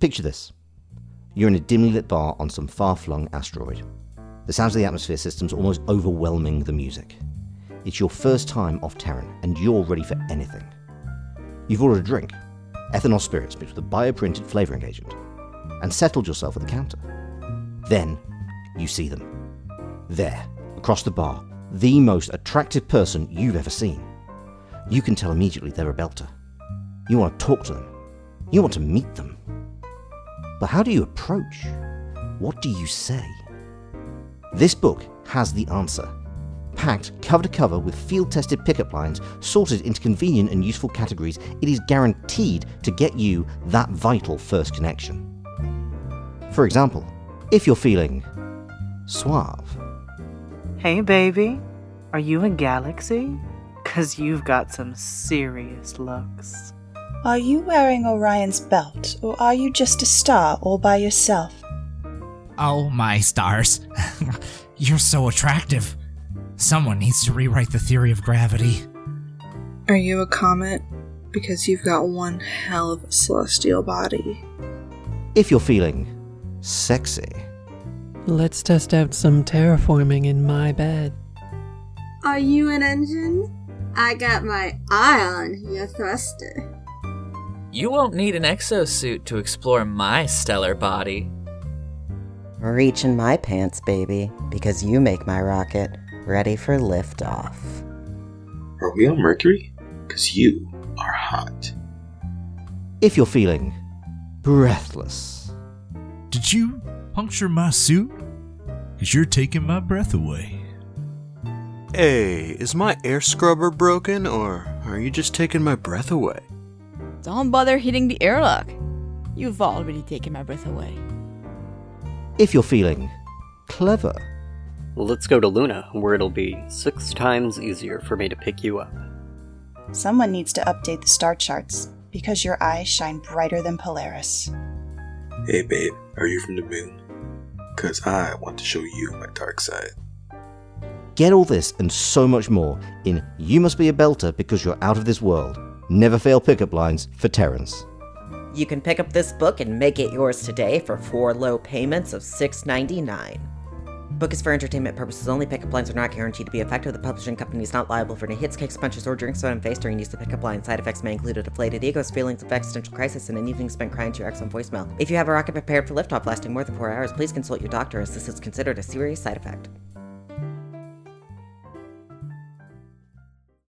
Picture this you're in a dimly lit bar on some far flung asteroid. The sounds of the atmosphere system's almost overwhelming the music. It's your first time off Terran, and you're ready for anything. You've ordered a drink, ethanol spirits mixed with a bioprinted flavouring agent, and settled yourself at the counter. Then you see them. There, across the bar, the most attractive person you've ever seen. You can tell immediately they're a belter. You want to talk to them. You want to meet them. But how do you approach? What do you say? This book has the answer. Packed cover to cover with field tested pickup lines sorted into convenient and useful categories, it is guaranteed to get you that vital first connection. For example, if you're feeling suave, Hey, baby. Are you a galaxy? Cause you've got some serious looks. Are you wearing Orion's belt, or are you just a star all by yourself? Oh, my stars. You're so attractive. Someone needs to rewrite the theory of gravity. Are you a comet? Because you've got one hell of a celestial body. if you're feeling sexy, Let's test out some terraforming in my bed. Are you an engine? I got my eye on your thruster. You won't need an exosuit to explore my stellar body. Reach in my pants, baby, because you make my rocket ready for liftoff. Are we on Mercury? Because you are hot. if you're feeling breathless, Did you puncture my suit? Because you're taking my breath away. Hey, is my air scrubber broken, or are you just taking my breath away? Don't bother hitting the airlock. You've already taken my breath away. if you're feeling clever, Let's go to Luna, where it'll be six times easier for me to pick you up. Someone needs to update the star charts, because your eyes shine brighter than Polaris. Hey, babe, are you from the moon? Because I want to show you my dark side. Get all this and so much more in You Must Be a Belter Because You're Out of This World. Never fail pickup lines for Terrans. You can pick up this book and make it yours today for four low payments of $6.99. Book is for entertainment purposes only. Pickup lines are not guaranteed to be effective. The publishing company is not liable for any hits, kicks, punches, or drinks in face during use of pickup line. Side effects may include a deflated egos, feelings of existential crisis, and an evening spent crying to your ex on voicemail. If you have a rocket prepared for liftoff lasting more than four hours, please consult your doctor as this is considered a serious side effect.